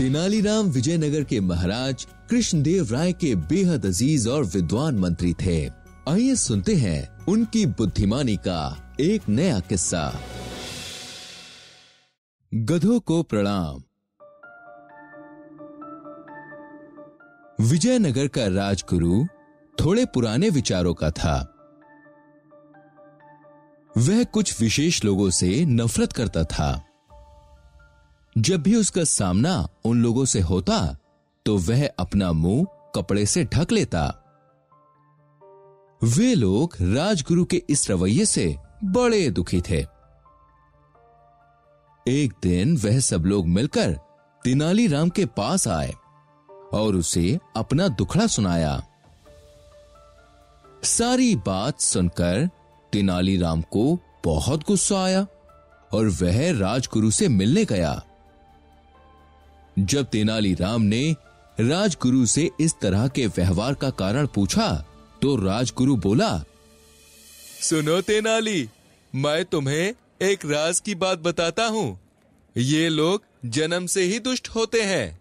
Tenaliram Vijayanagara के महाराज कृष्णदेव राय के बेहद अज़ीज़ और विद्वान मंत्री थे। आइए सुनते हैं उनकी बुद्धिमानी का एक नया किस्सा। गधों को प्रणाम। विजयनगर का राजगुरु थोड़े पुराने विचारों का था। वह कुछ विशेष लोगों से नफरत करता था। जब भी उसका सामना उन लोगों से होता तो वह अपना मुँह कपड़े से ढक लेता। वे लोग राजगुरु के इस रवैये से बड़े दुखी थे। एक दिन वह सब लोग मिलकर तेनालीराम के पास आए और उसे अपना दुखड़ा सुनाया। सारी बात सुनकर तेनालीराम को बहुत गुस्सा आया और वह राजगुरु से मिलने गया। जब तेनालीराम ने राजगुरु से इस तरह के व्यवहार का कारण पूछा तो राजगुरु बोला, सुनो तेनाली, मैं तुम्हें एक राज की बात बताता हूँ। ये लोग जन्म से ही दुष्ट होते हैं।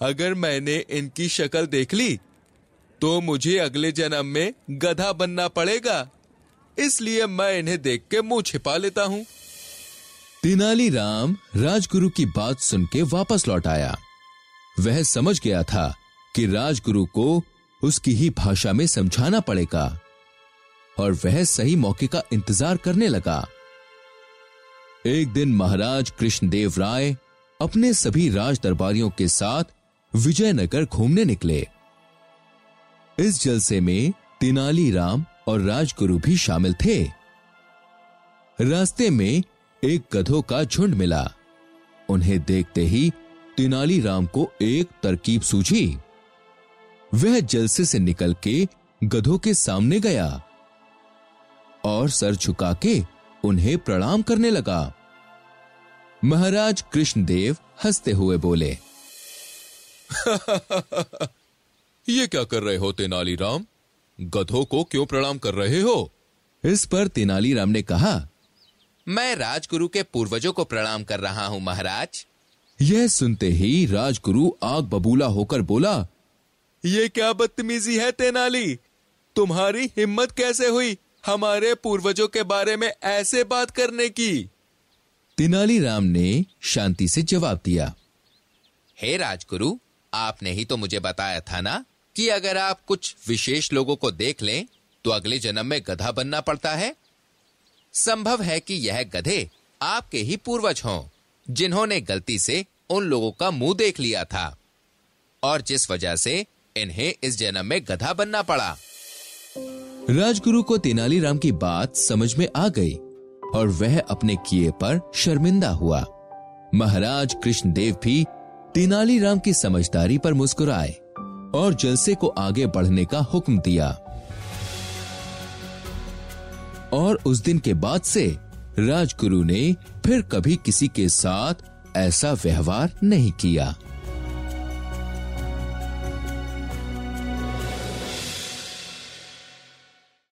अगर मैंने इनकी शक्ल देख ली तो मुझे अगले जन्म में गधा बनना पड़ेगा। इसलिए मैं इन्हें देख के मुँह छिपा लेता हूँ। तेनालीराम राजगुरु की बात सुन के वापस लौट आया। वह समझ गया था कि राजगुरु को उसकी ही भाषा में समझाना पड़ेगा और वह सही मौके का इंतज़ार करने लगा। एक दिन महाराज कृष्णदेव राय अपने सभी राज दरबारियों के साथ विजयनगर घूमने निकले। इस जलसे में तेनालीराम और राजगुरु भी शामिल थे। रास्ते में एक गधों का झुंड मिला। उन्हें देखते ही तेनालीराम को एक तरकीब सूझी। वह जलसे से निकल के गधों के सामने गया और सर झुका के उन्हें प्रणाम करने लगा। महाराज कृष्णदेव हँसते हुए बोले ये क्या कर रहे हो तेनालीराम गधों को क्यों प्रणाम कर रहे हो? इस पर तेनालीराम ने कहा मैं राजगुरु के पूर्वजों को प्रणाम कर रहा हूँ महाराज। यह सुनते ही राजगुरु आग बबूला होकर बोला ये क्या बदतमीजी है तेनाली? तुम्हारी हिम्मत कैसे हुई हमारे पूर्वजों के बारे में ऐसे बात करने की? तेनालीराम ने शांति से जवाब दिया। हे राजगुरु आपने ही तो मुझे बताया था ना कि अगर आप कुछ विशेष लोगों को देख लें तो अगले जन्म में गधा बनना पड़ता है संभव है कि यह गधे आपके ही पूर्वज हों, जिन्होंने गलती से उन लोगों का मुँह देख लिया था, और जिस वजह से इन्हें इस जन्म में गधा बनना पड़ा। राजगुरु को तेनालीराम की बात समझ में आ गई, और वह अपने किए पर शर्मिंदा हुआ। महाराज कृष्णदेव भी तेनालीराम की समझदारी पर मुस्कुराए, और जलसे को आगे बढ़ने का हुक्म दिया। और उस दिन के बाद से राजगुरु ने फिर कभी किसी के साथ ऐसा व्यवहार नहीं किया।